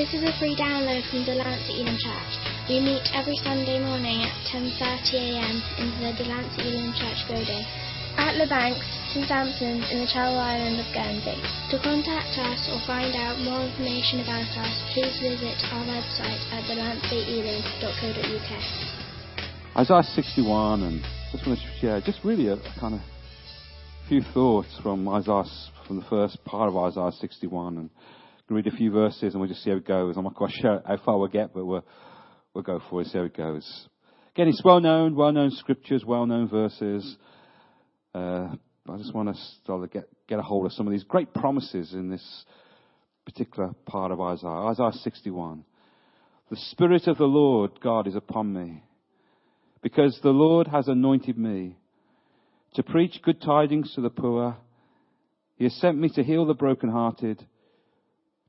This is a free download from the Delancey Elim Church. We meet every Sunday morning at 10.30am in the Delancey Elim Church building at Le Banks, St Sampson's in the Channel Island of Guernsey. To contact us or find out more information about us, please visit our website at delanceyelim.co.uk. Isaiah 61, and just want to share just really a, a kind of few thoughts from Isaiah, from the first part of Isaiah 61, and read a few verses, and we'll just see how it goes. I'm not quite sure how far we'll get, but we'll we'll go for it, see how it goes. Again, it's well known, well known scriptures, well known verses. Uh, I just want to start to get get a hold of some of these great promises in this particular part of Isaiah. Isaiah 61. The Spirit of the Lord God is upon me, because the Lord has anointed me to preach good tidings to the poor. He has sent me to heal the brokenhearted,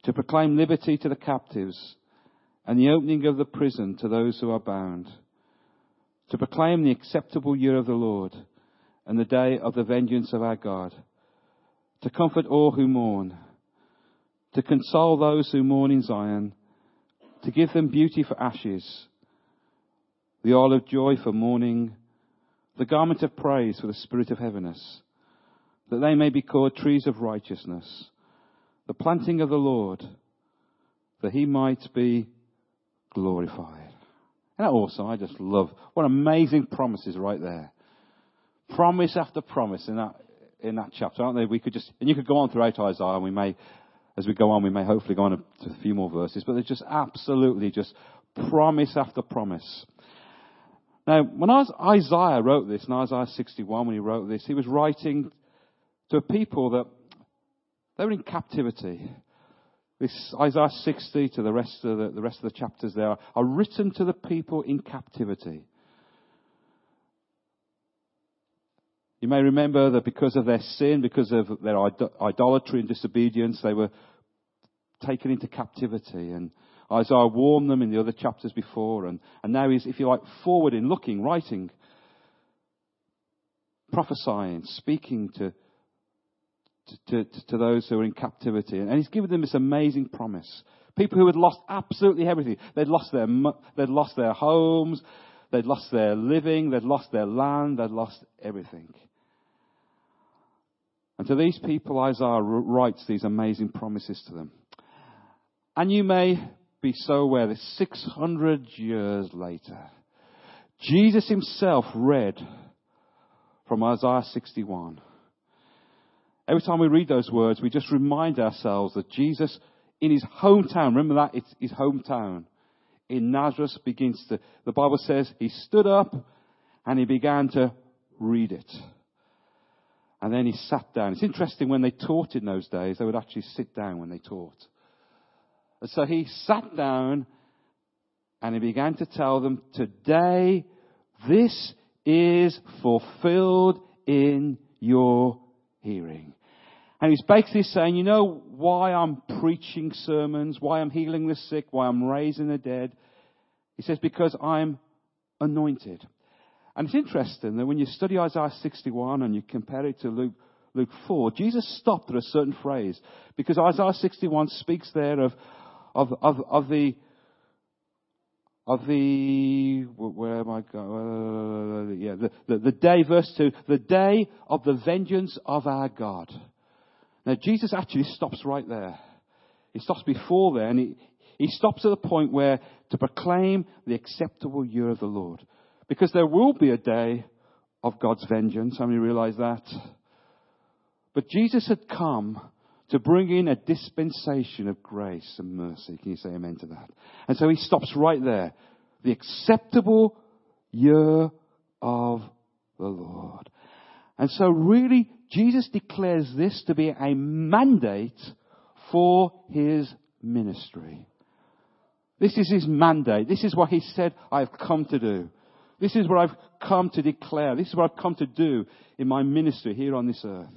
to proclaim liberty to the captives, and the opening of the prison to those who are bound, to proclaim the acceptable year of the Lord, and the day of the vengeance of our God, to comfort all who mourn, to console those who mourn in Zion, to give them beauty for ashes, the oil of joy for mourning, the garment of praise for the spirit of heaviness, that they may be called trees of righteousness, the planting of the Lord, that he might be glorified. And that also, I just love, what amazing promises right there. Promise after promise in that, in that chapter, aren't they? We could just, and you could go on throughout Isaiah, and we may, as we go on, we may hopefully go on to a few more verses, but there's just absolutely just promise after promise. Now, when Isaiah wrote this, in Isaiah 61, when he wrote this, he was writing to a people that they were in captivity. This Isaiah 60 to the rest of the, the rest of the chapters there are written to the people in captivity. You may remember that because of their sin, because of their idolatry and disobedience, they were taken into captivity. And Isaiah warned them in the other chapters before. And, and now he's, if you like, forward in looking, writing, prophesying, speaking to, to, to, to those who are in captivity. And he's given them this amazing promise. People who had lost absolutely everything. They'd lost their, they'd lost their homes. They'd lost their living. They'd lost their land. They'd lost everything. And to these people, Isaiah writes these amazing promises to them. And you may be so aware that 600 years later, Jesus himself read from Isaiah 61. Every time we read those words, we just remind ourselves that Jesus, in his hometown, remember that? It's his hometown. In Nazareth begins to, the Bible says he stood up and he began to read it. And then he sat down. It's interesting when they taught in those days, they would actually sit down when they taught. And so he sat down and he began to tell them, Today this is fulfilled in your hearing. And he's basically saying, you know why I'm preaching sermons, why I'm healing the sick, why I'm raising the dead? He says, because I'm anointed. And it's interesting that when you study Isaiah 61 and you compare it to Luke, Luke 4, Jesus stopped at a certain phrase because Isaiah 61 speaks there of, of, of, of the, of the, where am I going? Uh, yeah, the, the, the day, verse 2, the day of the vengeance of our God. Now, Jesus actually stops right there. He stops before there and he, he stops at the point where to proclaim the acceptable year of the Lord. Because there will be a day of God's vengeance. How many realize that? But Jesus had come to bring in a dispensation of grace and mercy. Can you say amen to that? And so he stops right there. The acceptable year of the Lord. And so really, Jesus declares this to be a mandate for his ministry. This is his mandate. This is what he said, I've come to do. This is what I've come to declare. This is what I've come to do in my ministry here on this earth.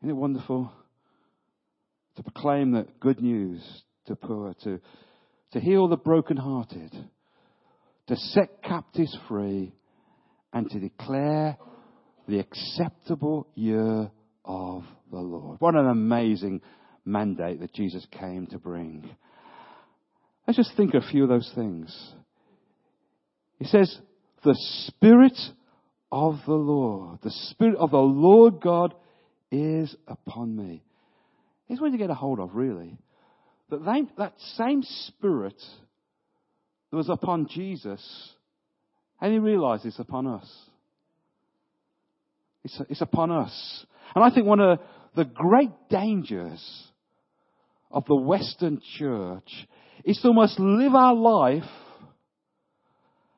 Isn't it wonderful? To proclaim that good news to poor, to, to heal the brokenhearted, to set captives free, and to declare the acceptable year of the Lord. What an amazing mandate that Jesus came to bring. Let's just think of a few of those things. He says, the Spirit of the Lord, the Spirit of the Lord God is upon me. Here's what you get a hold of, really. That, they, that same Spirit that was upon Jesus, and he realizes upon us. It's, it's upon us. And I think one of the great dangers of the Western church is to almost live our life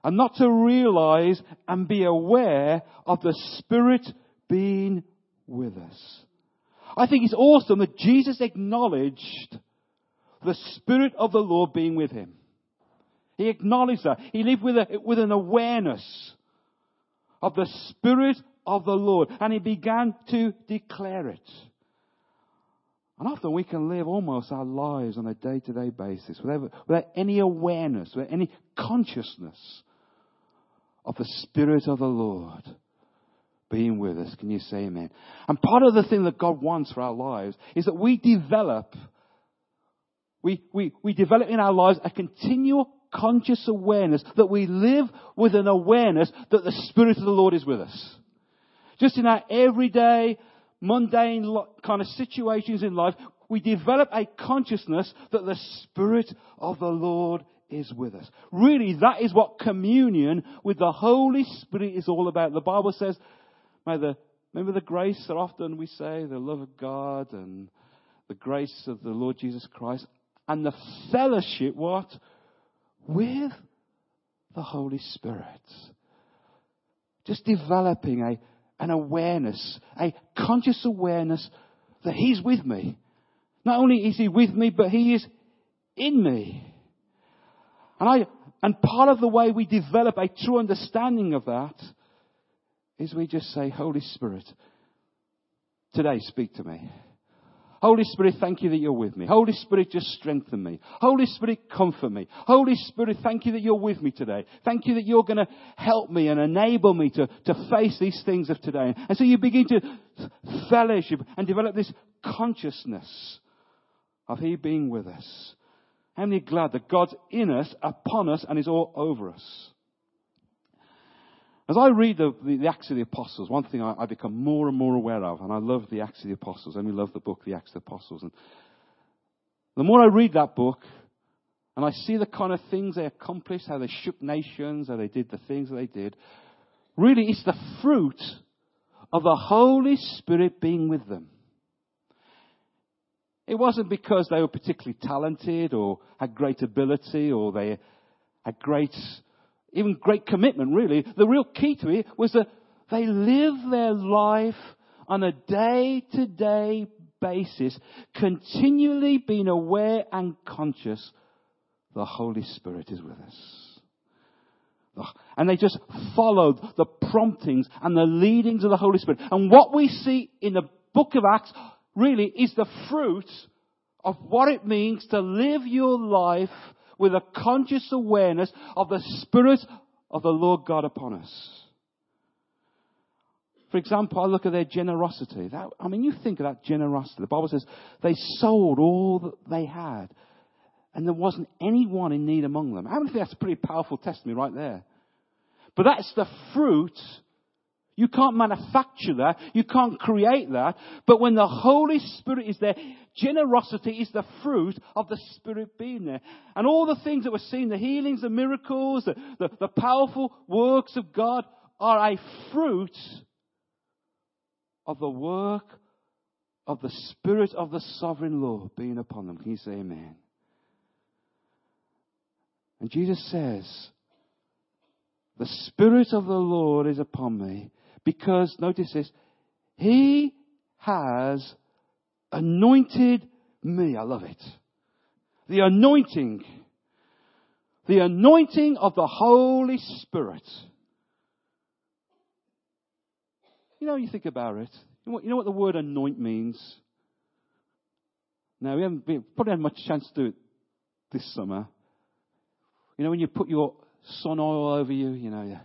and not to realize and be aware of the Spirit being with us. I think it's awesome that Jesus acknowledged the Spirit of the Lord being with him. He acknowledged that. He lived with, a, with an awareness of the Spirit of the Lord and he began to declare it. And often we can live almost our lives on a day to day basis without, without any awareness, without any consciousness of the Spirit of the Lord being with us. Can you say amen? And part of the thing that God wants for our lives is that we develop, we, we, we develop in our lives a continual conscious awareness that we live with an awareness that the Spirit of the Lord is with us. Just in our everyday, mundane kind of situations in life, we develop a consciousness that the Spirit of the Lord is with us. Really, that is what communion with the Holy Spirit is all about. The Bible says, may the, remember the grace that often we say, the love of God and the grace of the Lord Jesus Christ and the fellowship, what? With the Holy Spirit. Just developing a, an awareness, a conscious awareness that He's with me. Not only is He with me, but He is in me. And I, and part of the way we develop a true understanding of that is we just say, Holy Spirit, today speak to me. Holy Spirit, thank you that you're with me. Holy Spirit, just strengthen me. Holy Spirit, comfort me. Holy Spirit, thank you that you're with me today. Thank you that you're going to help me and enable me to, to face these things of today. And so you begin to fellowship and develop this consciousness of He being with us. How many glad that God's in us, upon us, and is all over us? As I read the, the, the Acts of the Apostles, one thing I, I, become more and more aware of, and I love the Acts of the Apostles, and we love the book, The Acts of the Apostles. And the more I read that book, and I see the kind of things they accomplished, how they shook nations, how they did the things that they did, really it's the fruit of the Holy Spirit being with them. It wasn't because they were particularly talented or had great ability or they had great even great commitment, really. The real key to it was that they live their life on a day to day basis, continually being aware and conscious the Holy Spirit is with us. And they just followed the promptings and the leadings of the Holy Spirit. And what we see in the book of Acts really is the fruit of what it means to live your life with a conscious awareness of the Spirit of the Lord God upon us. For example, I look at their generosity. That, I mean, you think of that generosity. The Bible says they sold all that they had, and there wasn't anyone in need among them. I think that's a pretty powerful testimony right there? But that's the fruit you can't manufacture that. You can't create that. But when the Holy Spirit is there, generosity is the fruit of the Spirit being there. And all the things that we're seeing, the healings, the miracles, the, the, the powerful works of God are a fruit of the work of the Spirit of the sovereign Lord being upon them. Can you say amen? And Jesus says, the Spirit of the Lord is upon me because, notice this, He has anointed me. I love it. The anointing. The anointing of the Holy Spirit. You know, you think about it. You know what, the word anoint means? Now, we haven't probably had much chance to do it this summer. You know, when you put your sun oil over you, you know,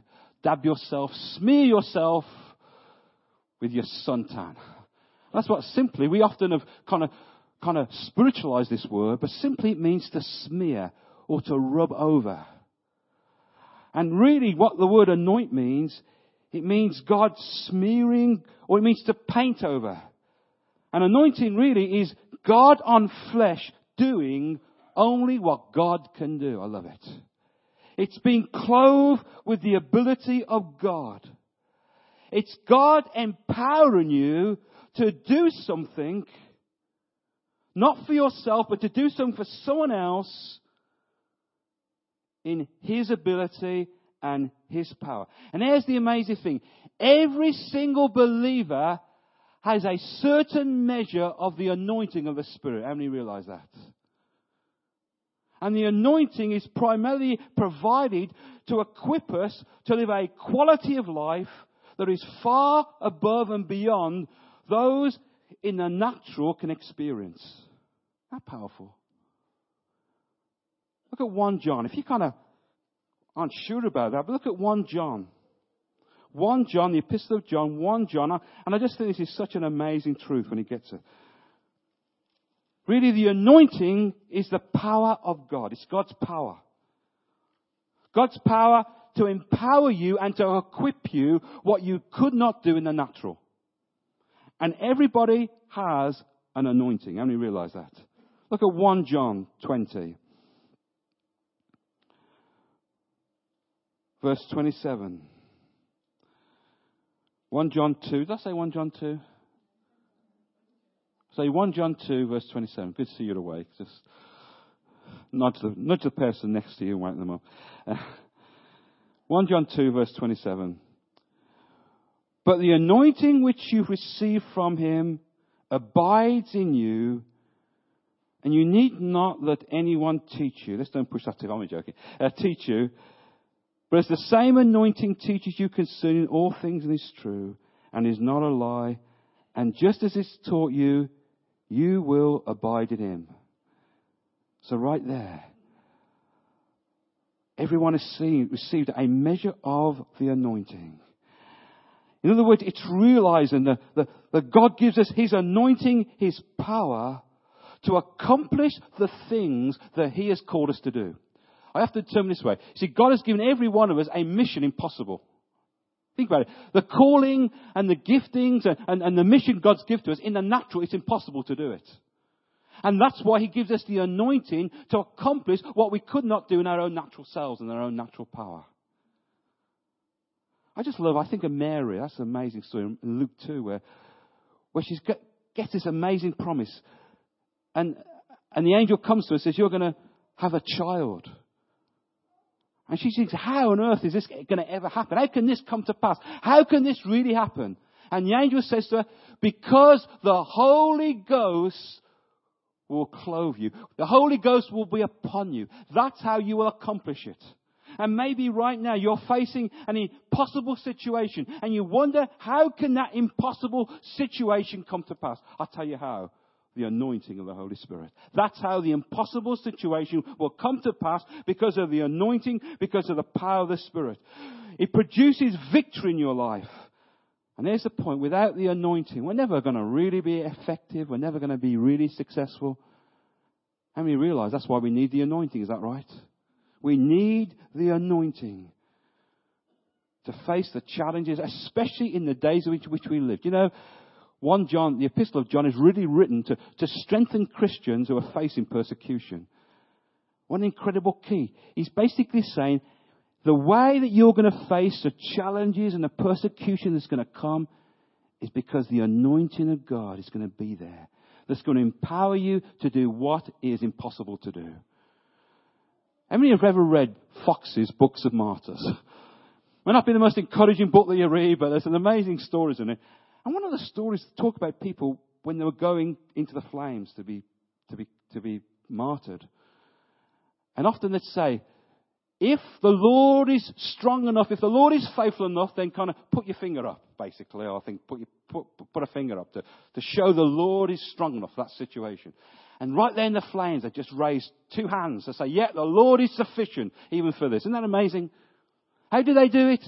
dab yourself, smear yourself with your suntan. That's what simply, we often have kind of, kind of spiritualized this word, but simply it means to smear or to rub over. And really what the word anoint means, it means God smearing, or it means to paint over. And anointing really is God on flesh doing only what God can do. I love it. It's being clothed with the ability of God. It's God empowering you to do something, not for yourself, but to do something for someone else in His ability and His power. And here's the amazing thing. Every single believer has a certain measure of the anointing of the Spirit. How many realize that? And the anointing is primarily provided to equip us to live a quality of life that is far above and beyond those in the natural can experience. How powerful. Look at 1 John. If you kind of aren't sure about that, but look at 1 John. 1 John, the Epistle of John, 1 John, and I just think this is such an amazing truth when he gets it. Really, the anointing is the power of God. It's God's power. God's power to empower you and to equip you what you could not do in the natural. And everybody has an anointing. How many realize that? Look at 1 John 20. Verse 27. 1 John 2. Did I say 1 John 2? Say 1 John 2, verse 27. Good to see you awake. Just nudge the, nudge the person next to you and wake them up. Uh, 1 John 2, verse 27. But the anointing which you receive from him abides in you, and you need not let anyone teach you. Let's don't push that too. I'm joking. Uh, teach you. But as the same anointing teaches you concerning all things and is true, and is not a lie, and just as it's taught you, you will abide in him. So right there, everyone has seen, received a measure of the anointing. In other words, it's realizing that, that, that God gives us His anointing, His power to accomplish the things that He has called us to do. I have to determine this way. See, God has given every one of us a mission impossible. Think about it. The calling and the giftings and, and, and the mission God's given to us, in the natural, it's impossible to do it. And that's why He gives us the anointing to accomplish what we could not do in our own natural selves and our own natural power. I just love, I think of Mary. That's an amazing story in Luke 2 where, where she gets this amazing promise. And, and the angel comes to her and says, You're going to have a child. And she thinks, how on earth is this going to ever happen? How can this come to pass? How can this really happen? And the angel says to her, because the Holy Ghost will clothe you. The Holy Ghost will be upon you. That's how you will accomplish it. And maybe right now you're facing an impossible situation and you wonder, how can that impossible situation come to pass? I'll tell you how the anointing of the Holy Spirit. That's how the impossible situation will come to pass because of the anointing, because of the power of the Spirit. It produces victory in your life. And there's the point. Without the anointing, we're never going to really be effective. We're never going to be really successful. And we realize that's why we need the anointing. Is that right? We need the anointing to face the challenges, especially in the days in which, which we live. You know, 1 John, the Epistle of John is really written to, to strengthen Christians who are facing persecution. What an incredible key. He's basically saying the way that you're going to face the challenges and the persecution that's going to come is because the anointing of God is going to be there. That's going to empower you to do what is impossible to do. How many have ever read Foxe's Books of Martyrs? May not be the most encouraging book that you read, but there's some amazing stories in it. And one of the stories talk about people when they were going into the flames to be, to be, to be martyred. And often they'd say, if the Lord is strong enough, if the Lord is faithful enough, then kind of put your finger up, basically. I think put, your, put, put a finger up to, to show the Lord is strong enough for that situation. And right there in the flames, they just raised two hands to say, yeah, the Lord is sufficient even for this. Isn't that amazing? How do they do it?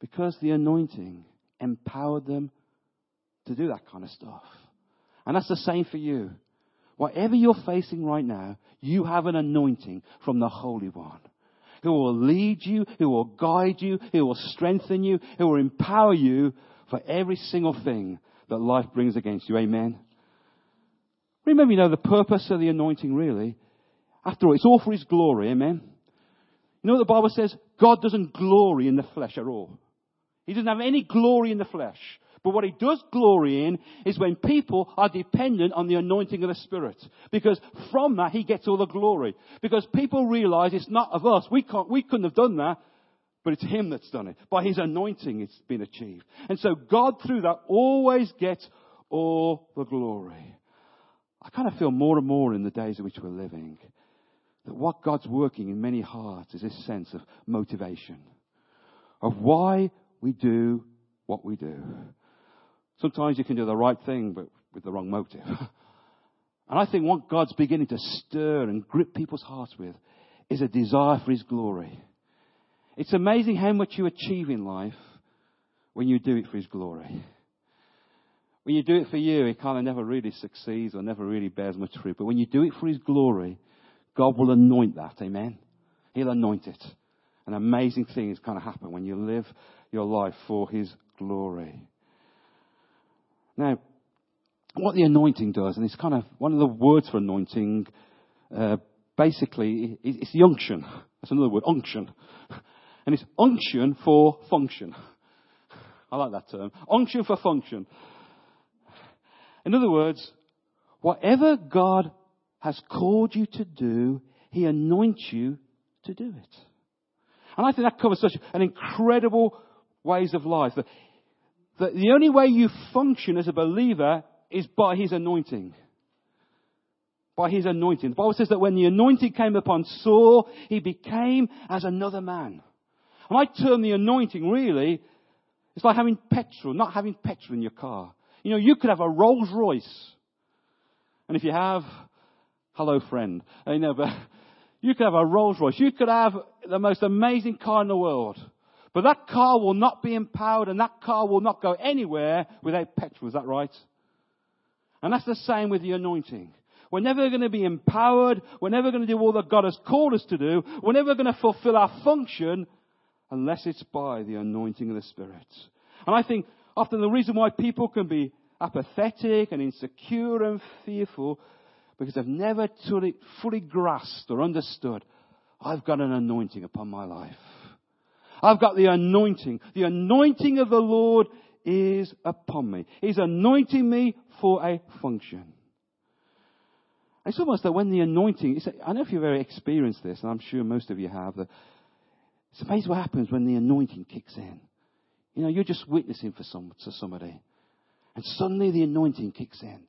Because the anointing empowered them to do that kind of stuff. And that's the same for you. Whatever you're facing right now, you have an anointing from the Holy One who will lead you, who will guide you, who will strengthen you, who will empower you for every single thing that life brings against you. Amen. Remember, you know, the purpose of the anointing really, after all, it's all for His glory. Amen. You know what the Bible says? God doesn't glory in the flesh at all. He doesn't have any glory in the flesh. But what he does glory in is when people are dependent on the anointing of the Spirit. Because from that he gets all the glory. Because people realize it's not of us. We can't, we couldn't have done that. But it's him that's done it. By his anointing it's been achieved. And so God through that always gets all the glory. I kind of feel more and more in the days in which we're living that what God's working in many hearts is this sense of motivation. Of why we do what we do. Sometimes you can do the right thing, but with the wrong motive. and I think what God's beginning to stir and grip people's hearts with is a desire for His glory. It's amazing how much you achieve in life when you do it for His glory. When you do it for you, it kind of never really succeeds or never really bears much fruit. But when you do it for His glory, God will anoint that. Amen. He'll anoint it. An amazing thing is kind of happen when you live your life for His glory. Now, what the anointing does, and it's kind of one of the words for anointing, uh, basically, it's the unction. That's another word, unction. And it's unction for function. I like that term. Unction for function. In other words, whatever God has called you to do, He anoints you to do it. And I think that covers such an incredible ways of life. That that the only way you function as a believer is by his anointing. By his anointing. The Bible says that when the anointing came upon Saul, he became as another man. And I term the anointing really, it's like having petrol, not having petrol in your car. You know, you could have a Rolls Royce. And if you have, hello friend, you know, but you could have a Rolls Royce. You could have the most amazing car in the world. But that car will not be empowered and that car will not go anywhere without petrol. Is that right? And that's the same with the anointing. We're never going to be empowered. We're never going to do all that God has called us to do. We're never going to fulfill our function unless it's by the anointing of the Spirit. And I think often the reason why people can be apathetic and insecure and fearful because they've never fully, fully grasped or understood I've got an anointing upon my life. I've got the anointing. The anointing of the Lord is upon me. He's anointing me for a function. It's almost that when the anointing, I don't know if you've ever experienced this, and I'm sure most of you have, that it's amazing what happens when the anointing kicks in. You know, you're just witnessing for some, to somebody, and suddenly the anointing kicks in.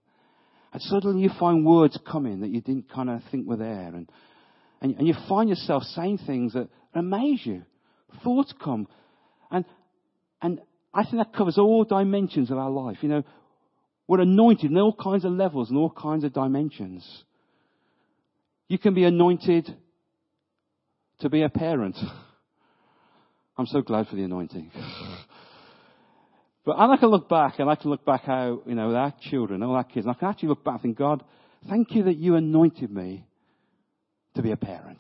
And suddenly you find words coming that you didn't kind of think were there, and, and, and you find yourself saying things that amaze you thoughts come. And, and I think that covers all dimensions of our life. You know, we're anointed in all kinds of levels and all kinds of dimensions. You can be anointed to be a parent. I'm so glad for the anointing. but I can look back and I can look back how, you know, our children, all our kids, and I can actually look back and think, God, thank you that you anointed me to be a parent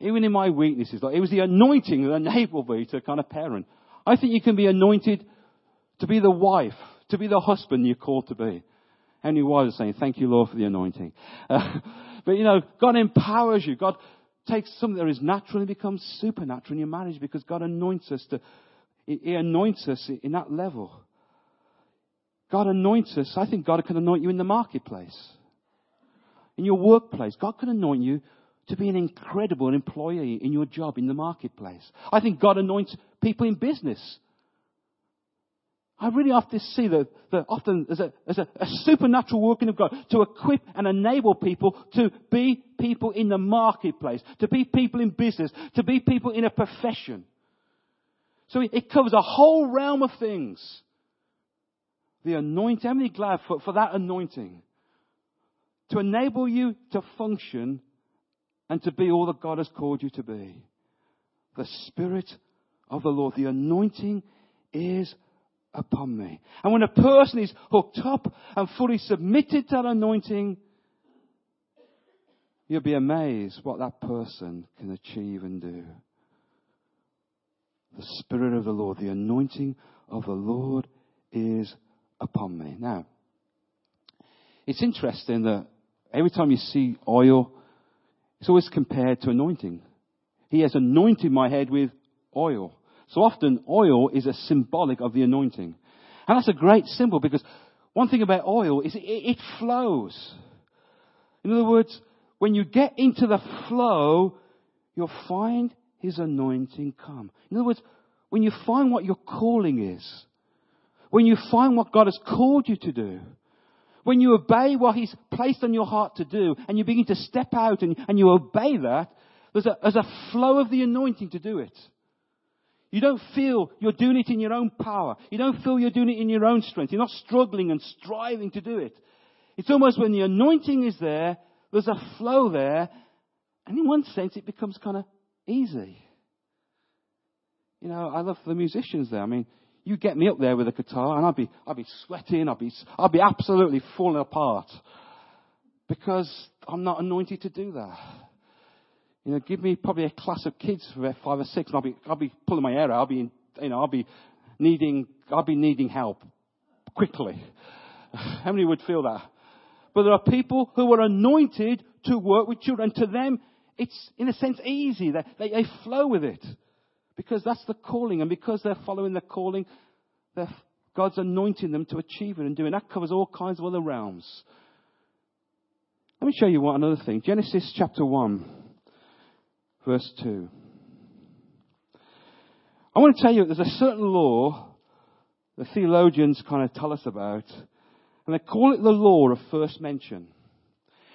even in my weaknesses. Like it was the anointing that enabled me to kind of parent. I think you can be anointed to be the wife, to be the husband you're called to be. Henry Wise saying, thank you, Lord, for the anointing. Uh, but you know, God empowers you. God takes something that is natural and becomes supernatural in your marriage because God anoints us to, He anoints us in that level. God anoints us. I think God can anoint you in the marketplace. In your workplace. God can anoint you to be an incredible employee in your job in the marketplace. I think God anoints people in business. I really often see that, often as a, as a, a supernatural working of God to equip and enable people to be people in the marketplace, to be people in business, to be people in a profession. So it, it covers a whole realm of things. The anointing, I'm really glad for, for that anointing. To enable you to function and to be all that God has called you to be. The Spirit of the Lord, the anointing is upon me. And when a person is hooked up and fully submitted to that anointing, you'll be amazed what that person can achieve and do. The Spirit of the Lord, the anointing of the Lord is upon me. Now, it's interesting that every time you see oil, it's always compared to anointing. He has anointed my head with oil. So often, oil is a symbolic of the anointing. And that's a great symbol because one thing about oil is it, it flows. In other words, when you get into the flow, you'll find his anointing come. In other words, when you find what your calling is, when you find what God has called you to do, when you obey what He's placed on your heart to do, and you begin to step out and, and you obey that, there's a, there's a flow of the anointing to do it. You don't feel you're doing it in your own power. You don't feel you're doing it in your own strength. You're not struggling and striving to do it. It's almost when the anointing is there, there's a flow there, and in one sense it becomes kind of easy. You know, I love the musicians there. I mean, you get me up there with a guitar and I'd be, I'd be sweating, I'd be, I'd be absolutely falling apart. Because I'm not anointed to do that. You know, give me probably a class of kids for five or six and I'll be, I'll be pulling my hair out. I'll be, you know, I'll be needing, I'll be needing help quickly. How many would feel that? But there are people who are anointed to work with children. To them, it's in a sense easy. They, they, they flow with it. Because that's the calling, and because they're following the calling, God's anointing them to achieve it and do doing. That covers all kinds of other realms. Let me show you one another thing. Genesis chapter 1, verse 2. I want to tell you there's a certain law the theologians kind of tell us about, and they call it the law of first mention.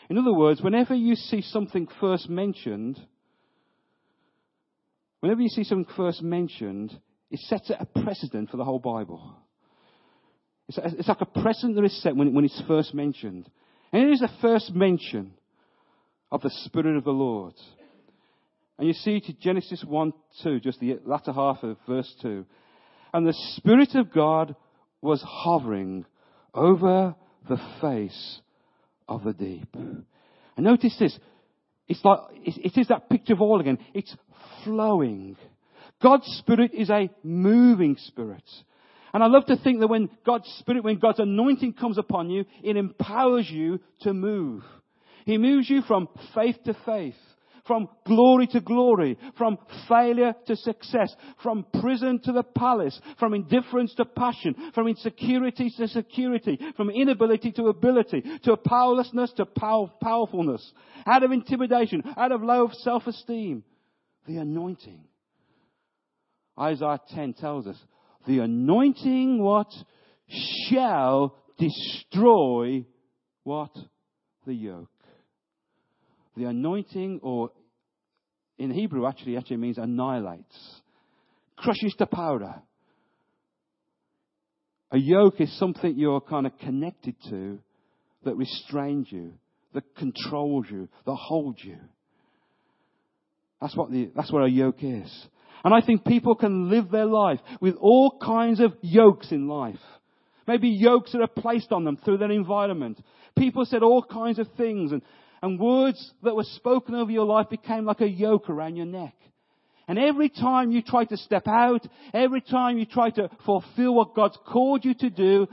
In other words, whenever you see something first mentioned, Whenever you see something first mentioned, it sets a precedent for the whole Bible. It's, it's like a precedent that is set when, when it's first mentioned. And it is the first mention of the Spirit of the Lord. And you see to Genesis 1 2, just the latter half of verse 2. And the Spirit of God was hovering over the face of the deep. And notice this. It's like, it is that picture of all again. It's flowing. God's Spirit is a moving Spirit. And I love to think that when God's Spirit, when God's anointing comes upon you, it empowers you to move. He moves you from faith to faith, from glory to glory, from failure to success, from prison to the palace, from indifference to passion, from insecurity to security, from inability to ability, to powerlessness to power, powerfulness, out of intimidation, out of low self-esteem, the anointing. Isaiah 10 tells us, the anointing what? Shall destroy what? The yoke. The anointing, or in Hebrew actually, actually means annihilates. Crushes to powder. A yoke is something you're kind of connected to that restrains you, that controls you, that holds you. That's what the, that's what a yoke is. And I think people can live their life with all kinds of yokes in life. Maybe yokes that are placed on them through their environment. People said all kinds of things and, and words that were spoken over your life became like a yoke around your neck. And every time you try to step out, every time you try to fulfill what God's called you to do,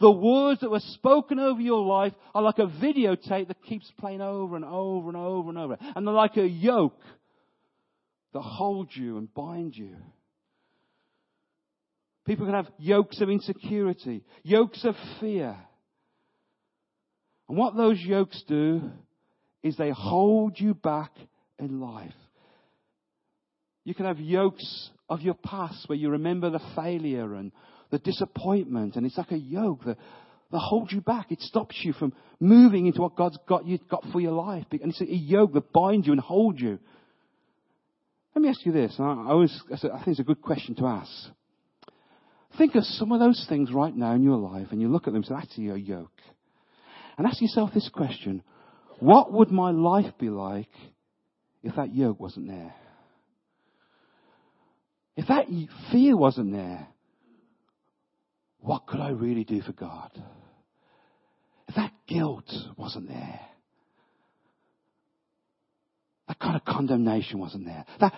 the words that were spoken over your life are like a videotape that keeps playing over and over and over and over. And they're like a yoke that holds you and bind you. People can have yokes of insecurity, yokes of fear. And what those yokes do is they hold you back in life. You can have yokes of your past where you remember the failure and the disappointment, and it's like a yoke that, that holds you back. It stops you from moving into what God's got you got for your life. And it's a yoke that binds you and holds you. Let me ask you this. I, always, I think it's a good question to ask. Think of some of those things right now in your life, and you look at them and say, that's your yoke. And ask yourself this question. What would my life be like if that yoke wasn't there? If that fear wasn't there, what could I really do for God? If that guilt wasn't there, that kind of condemnation wasn't there. That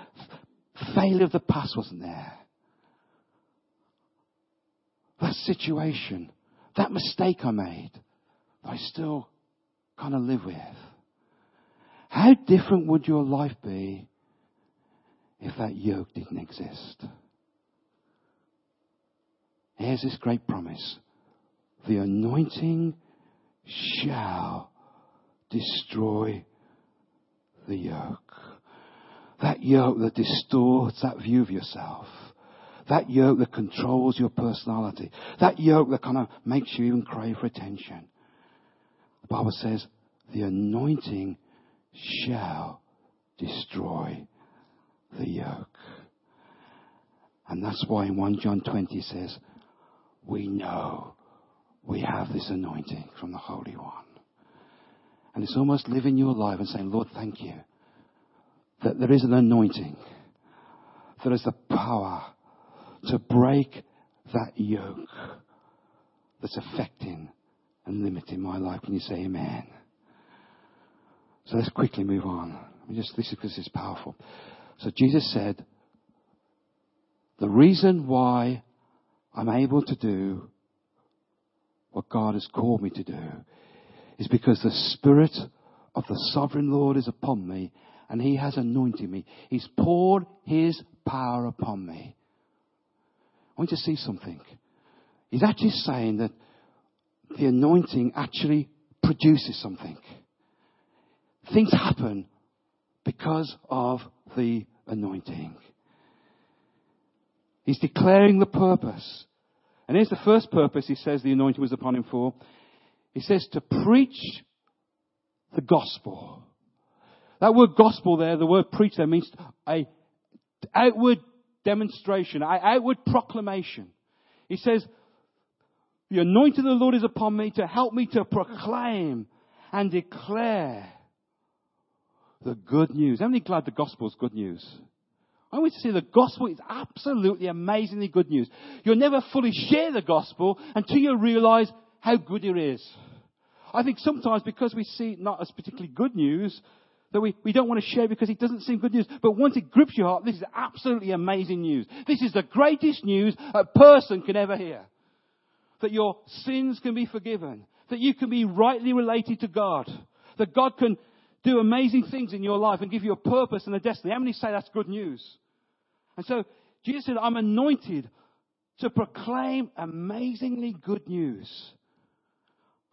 failure of the past wasn't there. That situation, that mistake I made, I still kind of live with. How different would your life be if that yoke didn't exist? Here's this great promise. The anointing shall destroy the yoke. That yoke that distorts that view of yourself. That yoke that controls your personality. That yoke that kind of makes you even crave for attention. The Bible says, the anointing shall destroy the yoke. And that's why in 1 John 20 says, we know we have this anointing from the Holy One. And it's almost living your life and saying, Lord, thank you that there is an anointing. There is the power to break that yoke that's affecting and limiting my life. Can you say amen? So let's quickly move on. Just, this is, this is powerful. So Jesus said, the reason why I'm able to do what God has called me to do is because the Spirit of the Sovereign Lord is upon me and He has anointed me. He's poured His power upon me. I want you to see something. He's actually saying that the anointing actually produces something. Things happen because of the anointing. He's declaring the purpose. And here's the first purpose he says the anointing was upon him for. He says to preach the gospel. That word gospel there, the word preach there means a outward demonstration, a outward proclamation. He says, the anointing of the Lord is upon me to help me to proclaim and declare the good news. How many glad the gospel is good news? I want to say the gospel is absolutely amazingly good news. You'll never fully share the gospel until you realize how good it is. I think sometimes because we see it not as particularly good news, that we, we don't want to share because it doesn't seem good news. But once it grips your heart, this is absolutely amazing news. This is the greatest news a person can ever hear. That your sins can be forgiven. That you can be rightly related to God. That God can do amazing things in your life and give you a purpose and a destiny. How many say that's good news? And so Jesus said, I'm anointed to proclaim amazingly good news.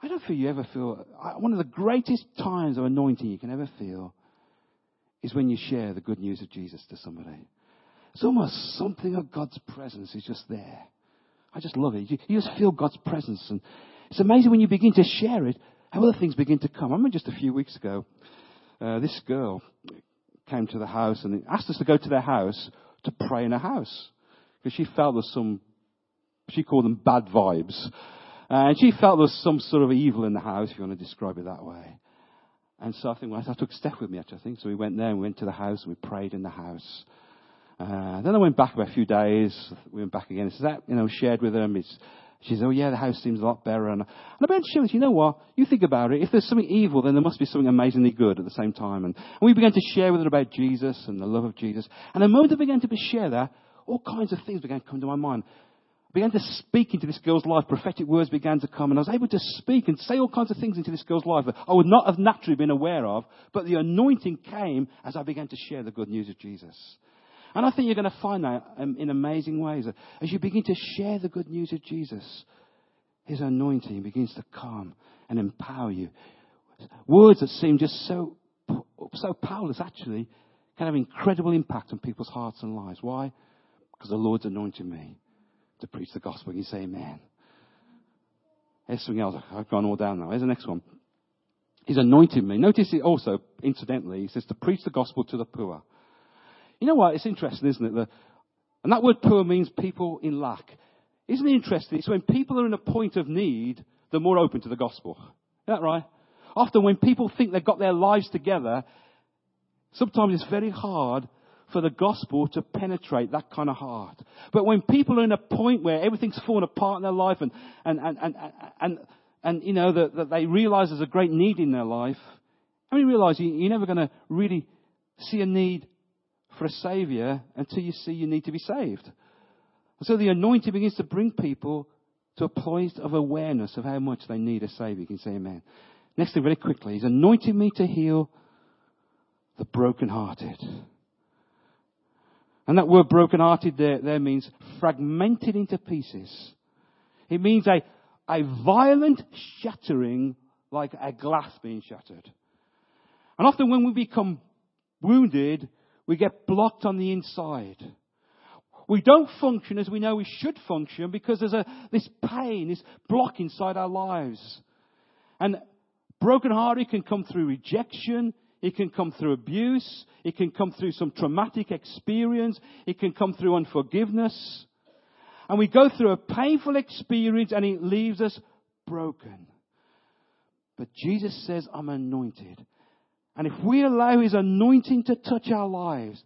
I don't feel you ever feel, one of the greatest times of anointing you can ever feel is when you share the good news of Jesus to somebody. It's almost something of God's presence is just there. I just love it. You, you just feel God's presence. And it's amazing when you begin to share it, how other things begin to come. I remember just a few weeks ago, uh, this girl came to the house and asked us to go to their house to pray in her house. Because she felt there's some, she called them bad vibes. And she felt there was some sort of evil in the house, if you want to describe it that way. And so I think, well, I took Steph with me, actually, I think. So we went there and we went to the house and we prayed in the house. Uh, then I went back about a few days. We went back again. So that, you know, shared with them. It's, she said, oh yeah, the house seems a lot better. And, and I began to share with you know what? You think about it. If there's something evil, then there must be something amazingly good at the same time. And, and we began to share with her about Jesus and the love of Jesus. And the moment I began to share that, all kinds of things began to come to my mind. I began to speak into this girl's life. Prophetic words began to come. And I was able to speak and say all kinds of things into this girl's life that I would not have naturally been aware of. But the anointing came as I began to share the good news of Jesus. And I think you're going to find that um, in amazing ways. As you begin to share the good news of Jesus, His anointing begins to come and empower you. Words that seem just so, so powerless actually can have incredible impact on people's hearts and lives. Why? Because the Lord's anointed me to preach the gospel. You say amen? Here's something else. I've gone all down now. Here's the next one. He's anointed me. Notice it also, incidentally, he says to preach the gospel to the poor. You know what? It's interesting, isn't it? The, and that word poor means people in lack. Isn't it interesting? It's when people are in a point of need, they're more open to the gospel. Is that right? Often when people think they've got their lives together, sometimes it's very hard for the gospel to penetrate that kind of heart. But when people are in a point where everything's fallen apart in their life and, and, and, and, and, and you know, that, that they realize there's a great need in their life, how many realize you, you're never going to really see a need for a savior until you see you need to be saved. And so the anointing begins to bring people to a point of awareness of how much they need a savior. You can say amen. Next thing, really quickly, he's anointed me to heal the brokenhearted. And that word brokenhearted there, there means fragmented into pieces. It means a, a violent shattering like a glass being shattered. And often when we become wounded, we get blocked on the inside. We don't function as we know we should function because there's a, this pain, this block inside our lives. And broken hearted can come through rejection. It can come through abuse. It can come through some traumatic experience. It can come through unforgiveness. And we go through a painful experience and it leaves us broken. But Jesus says, I'm anointed. And if we allow His anointing to touch our lives,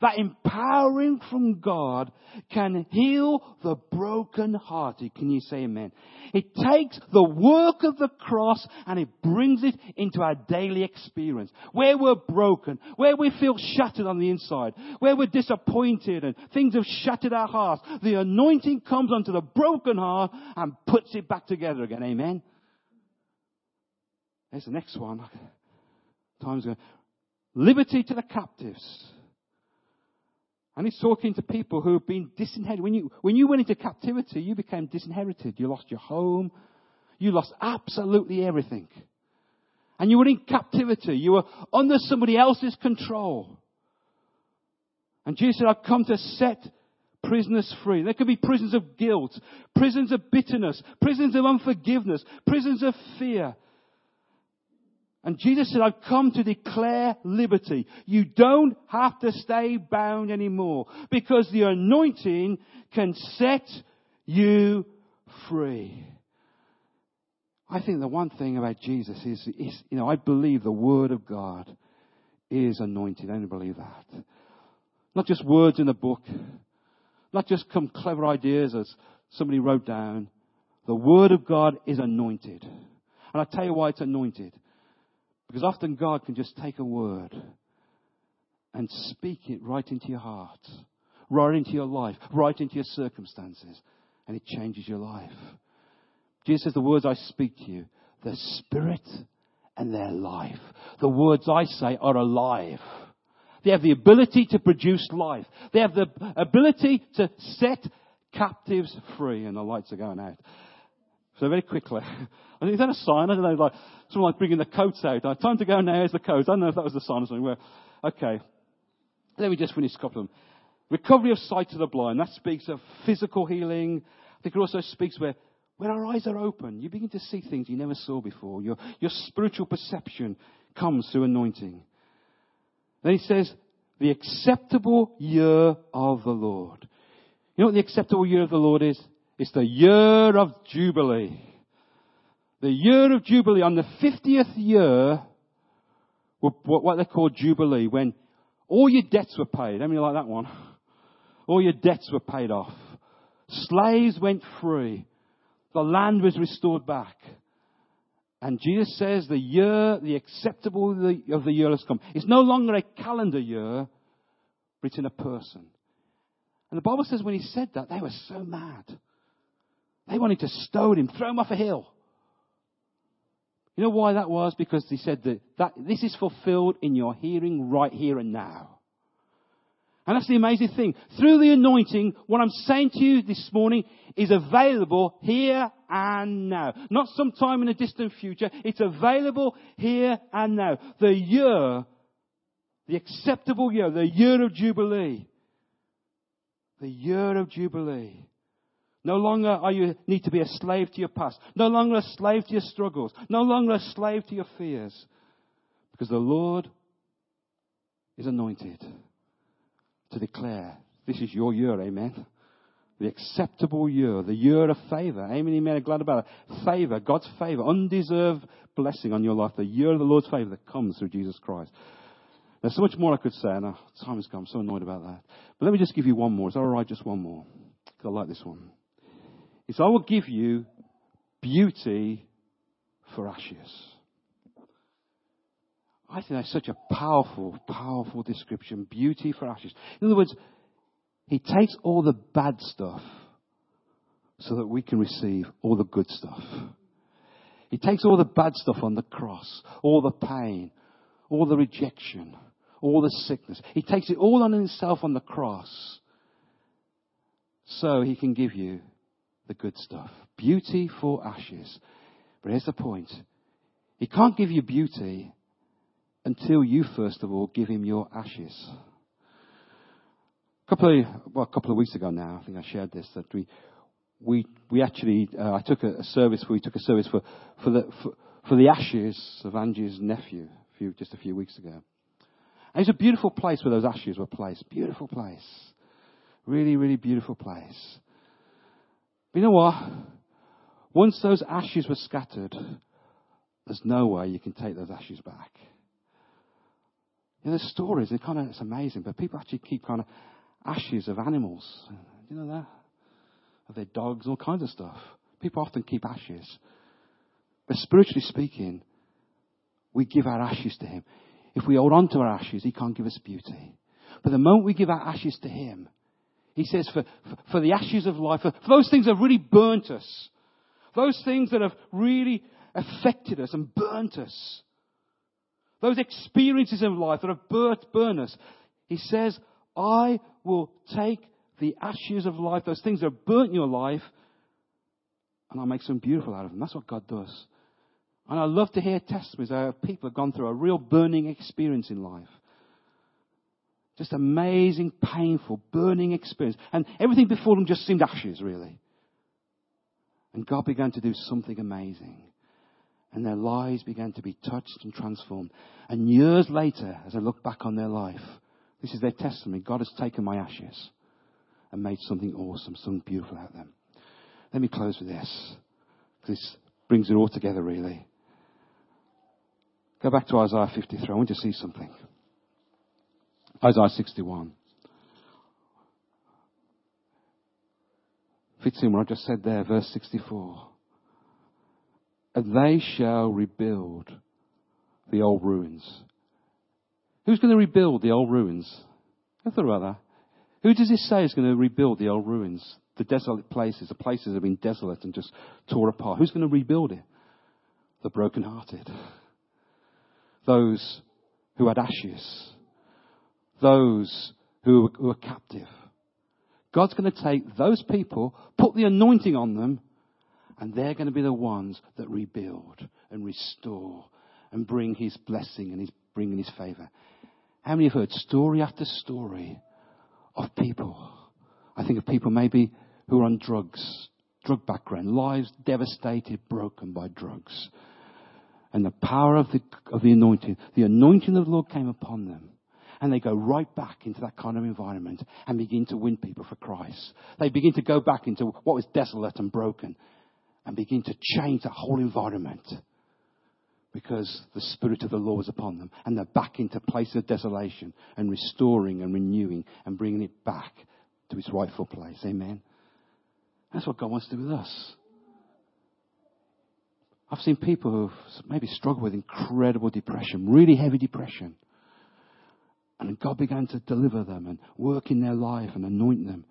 that empowering from God can heal the broken-hearted. Can you say amen? It takes the work of the cross and it brings it into our daily experience. Where we're broken, where we feel shattered on the inside, where we're disappointed and things have shattered our hearts, the anointing comes onto the broken heart and puts it back together again. Amen? There's the next one. Time's going. Liberty to the captives. And he's talking to people who have been disinherited. When you, when you went into captivity, you became disinherited. You lost your home. You lost absolutely everything. And you were in captivity. You were under somebody else's control. And Jesus said, I've come to set prisoners free. There could be prisons of guilt, prisons of bitterness, prisons of unforgiveness, prisons of fear. And Jesus said, I've come to declare liberty. You don't have to stay bound anymore because the anointing can set you free. I think the one thing about Jesus is, is, you know, I believe the Word of God is anointed. I don't believe that. Not just words in a book, not just some clever ideas as somebody wrote down. The Word of God is anointed. And I tell you why it's anointed. Because often God can just take a word and speak it right into your heart, right into your life, right into your circumstances, and it changes your life. Jesus says, The words I speak to you, they're spirit and they're life. The words I say are alive. They have the ability to produce life. They have the ability to set captives free. And the lights are going out. So very quickly, I think is that a sign? I don't know, like someone like bringing the coats out. Uh, time to go now. Here's the coats. I don't know if that was the sign or something. Okay, let me just finish a couple of them. Recovery of sight to the blind. That speaks of physical healing. I think it also speaks where when our eyes are open, you begin to see things you never saw before. Your, your spiritual perception comes through anointing. Then he says, the acceptable year of the Lord. You know what the acceptable year of the Lord is? It's the year of Jubilee. The year of Jubilee, on the 50th year, what they call Jubilee, when all your debts were paid. How many like that one? All your debts were paid off. Slaves went free. The land was restored back. And Jesus says the year, the acceptable of the year has come. It's no longer a calendar year, but it's in a person. And the Bible says when he said that, they were so mad. They wanted to stone him, throw him off a hill. You know why that was? Because he said that, that this is fulfilled in your hearing right here and now. And that's the amazing thing. Through the anointing, what I'm saying to you this morning is available here and now. Not sometime in a distant future. It's available here and now. The year, the acceptable year, the year of Jubilee. The year of Jubilee. No longer are you need to be a slave to your past. No longer a slave to your struggles. No longer a slave to your fears. Because the Lord is anointed to declare this is your year, amen. The acceptable year, the year of favor. Amen, amen. Glad about it. Favor, God's favor, undeserved blessing on your life. The year of the Lord's favor that comes through Jesus Christ. There's so much more I could say, and uh, time has come. I'm so annoyed about that. But let me just give you one more. Is that all right? Just one more. I like this one is I will give you beauty for ashes. I think that's such a powerful, powerful description. Beauty for ashes. In other words, he takes all the bad stuff so that we can receive all the good stuff. He takes all the bad stuff on the cross, all the pain, all the rejection, all the sickness. He takes it all on himself on the cross so he can give you the good stuff. Beauty for ashes. But here's the point. He can't give you beauty until you first of all give him your ashes. A couple of, well, a couple of weeks ago now, I think I shared this, that we, we, we actually, uh, I took a, a, service, we took a service for, for the, for, for the ashes of Angie's nephew a few, just a few weeks ago. And it's a beautiful place where those ashes were placed. Beautiful place. Really, really beautiful place. But you know what? Once those ashes were scattered, there's no way you can take those ashes back. You know, the stories, they kind of, it's amazing, but people actually keep kind of ashes of animals. Do you know that? Of their dogs, all kinds of stuff. People often keep ashes. But spiritually speaking, we give our ashes to Him. If we hold on to our ashes, He can't give us beauty. But the moment we give our ashes to Him, He says, for, for, the ashes of life, for, for those things that have really burnt us, those things that have really affected us and burnt us, those experiences of life that have burnt, burned us. He says, I will take the ashes of life, those things that have burnt your life, and I'll make something beautiful out of them. That's what God does. And I love to hear testimonies how people have gone through a real burning experience in life. Just amazing, painful, burning experience. And everything before them just seemed ashes, really. And God began to do something amazing and their lives began to be touched and transformed. And years later, as I look back on their life, this is their testimony. God has taken my ashes and made something awesome, something beautiful out of them. Let me close with this. This brings it all together, really. Go back to Isaiah 53. I want you to see something. Isaiah 61. Fits in what I just said there, verse 64 and they shall rebuild the old ruins. Who's going to rebuild the old ruins? I thought about that. Who does it say is going to rebuild the old ruins? The desolate places, the places that have been desolate and just tore apart. Who's going to rebuild it? The brokenhearted. Those who had ashes. Those who were captive. God's going to take those people, put the anointing on them, and they're going to be the ones that rebuild and restore and bring his blessing and his bringing his favor. How many have heard story after story of people? I think of people maybe who are on drugs, drug background, lives devastated, broken by drugs. And the power of the, of the anointing, the anointing of the Lord came upon them. And they go right back into that kind of environment and begin to win people for Christ. They begin to go back into what was desolate and broken and begin to change the whole environment because the Spirit of the Lord is upon them. And they're back into place of desolation and restoring and renewing and bringing it back to its rightful place. Amen. That's what God wants to do with us. I've seen people who've maybe struggled with incredible depression, really heavy depression. And God began to deliver them and work in their life and anoint them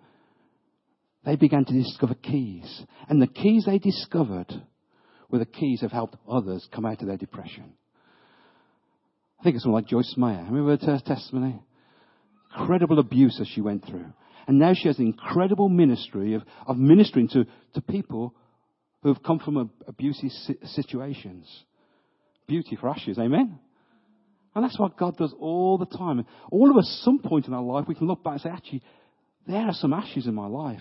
they began to discover keys. And the keys they discovered were the keys that helped others come out of their depression. I think it's someone like Joyce Meyer. Remember her testimony? Incredible abuse that she went through. And now she has an incredible ministry of, of ministering to, to people who have come from abusive situations. Beauty for ashes, amen? And that's what God does all the time. All of us, at some point in our life, we can look back and say, actually, there are some ashes in my life.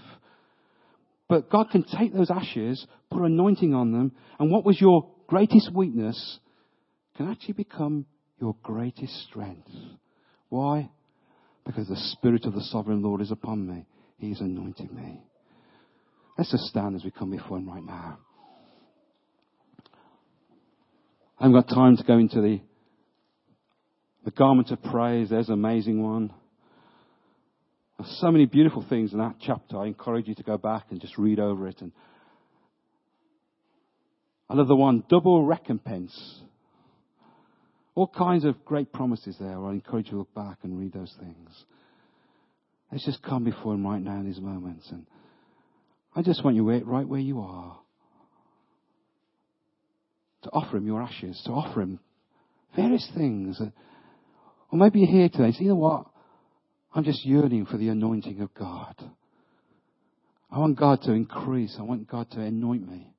But God can take those ashes, put anointing on them, and what was your greatest weakness can actually become your greatest strength. Why? Because the Spirit of the Sovereign Lord is upon me. He's anointed me. Let's just stand as we come before Him right now. I haven't got time to go into the, the garment of praise. There's an amazing one. There's so many beautiful things in that chapter. I encourage you to go back and just read over it. And the one double recompense. All kinds of great promises there. I encourage you to look back and read those things. Let's just come before Him right now in these moments. And I just want you right where you are to offer Him your ashes, to offer Him various things. Or maybe you're here today say, you know what? I'm just yearning for the anointing of God. I want God to increase. I want God to anoint me.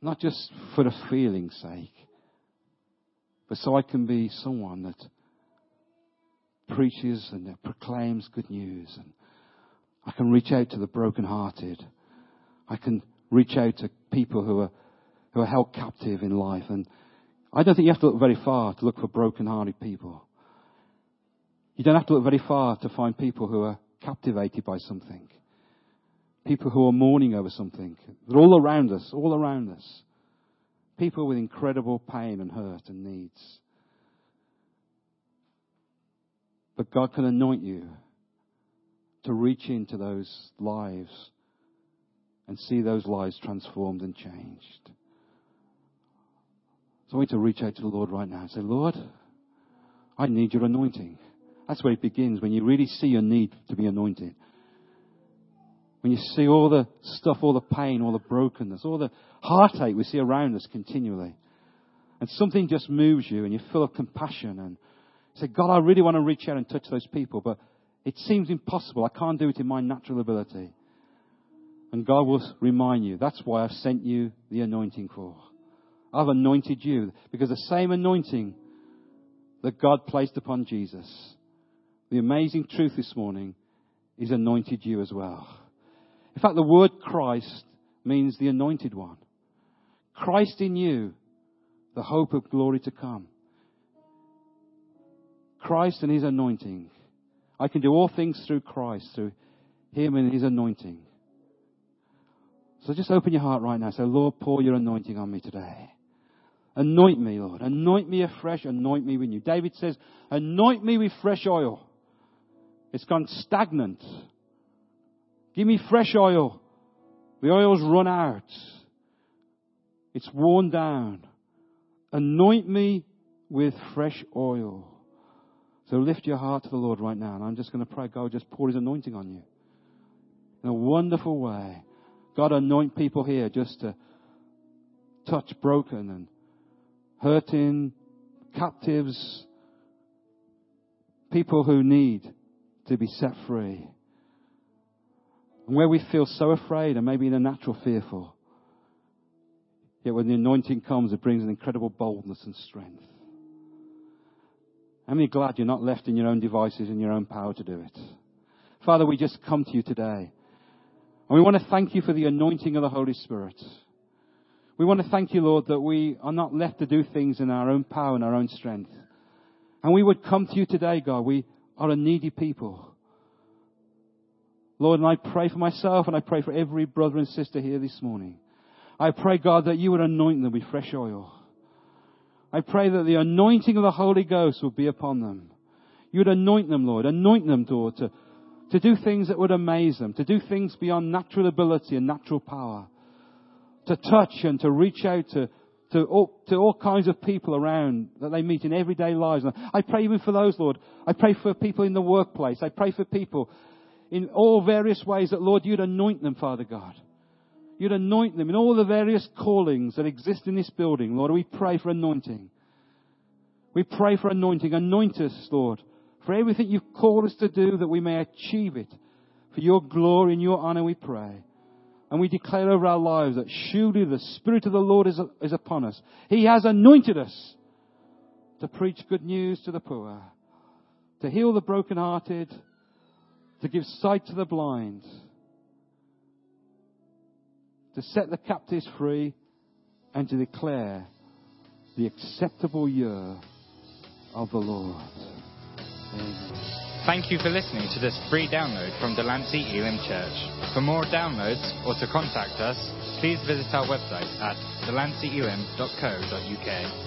Not just for the feeling's sake, but so I can be someone that preaches and that proclaims good news. And I can reach out to the brokenhearted. I can reach out to people who are, who are held captive in life. And I don't think you have to look very far to look for broken-hearted people. You don't have to look very far to find people who are captivated by something. People who are mourning over something. They're all around us, all around us. People with incredible pain and hurt and needs. But God can anoint you to reach into those lives and see those lives transformed and changed. So I need to reach out to the Lord right now and say, Lord, I need your anointing. That's where it begins, when you really see your need to be anointed. When you see all the stuff, all the pain, all the brokenness, all the heartache we see around us continually. And something just moves you and you're full of compassion and say, God, I really want to reach out and touch those people, but it seems impossible. I can't do it in my natural ability. And God will remind you, that's why I've sent you the anointing for. I've anointed you because the same anointing that God placed upon Jesus, the amazing truth this morning, is anointed you as well. In fact, the word Christ means the anointed one. Christ in you, the hope of glory to come. Christ and his anointing. I can do all things through Christ, through him and his anointing. So just open your heart right now. Say, Lord, pour your anointing on me today. Anoint me, Lord. Anoint me afresh. Anoint me with you. David says, anoint me with fresh oil. It's gone stagnant. Give me fresh oil. The oil's run out. It's worn down. Anoint me with fresh oil. So lift your heart to the Lord right now. And I'm just going to pray God just pour his anointing on you. In a wonderful way. God anoint people here just to touch broken and hurting, captives, people who need to be set free. And where we feel so afraid and maybe in a natural fearful, yet when the anointing comes, it brings an incredible boldness and strength. How many glad you're not left in your own devices and your own power to do it? Father, we just come to you today. And we want to thank you for the anointing of the Holy Spirit. We want to thank you, Lord, that we are not left to do things in our own power and our own strength. And we would come to you today, God. We are a needy people. Lord, and I pray for myself and I pray for every brother and sister here this morning. I pray, God, that you would anoint them with fresh oil. I pray that the anointing of the Holy Ghost would be upon them. You would anoint them, Lord. Anoint them, Lord, to, to do things that would amaze them, to do things beyond natural ability and natural power, to touch and to reach out to, to all, to all kinds of people around that they meet in everyday lives. I pray even for those, Lord. I pray for people in the workplace. I pray for people in all various ways that, Lord, you'd anoint them, Father God. You'd anoint them in all the various callings that exist in this building. Lord, we pray for anointing. We pray for anointing. Anoint us, Lord, for everything you've called us to do that we may achieve it. For your glory and your honor we pray. And we declare over our lives that surely the Spirit of the Lord is, is upon us. He has anointed us to preach good news to the poor, to heal the brokenhearted, to give sight to the blind, to set the captives free, and to declare the acceptable year of the Lord. Amen. Thank you for listening to this free download from Delancey Elim Church. For more downloads or to contact us, please visit our website at delanceyelim.co.uk.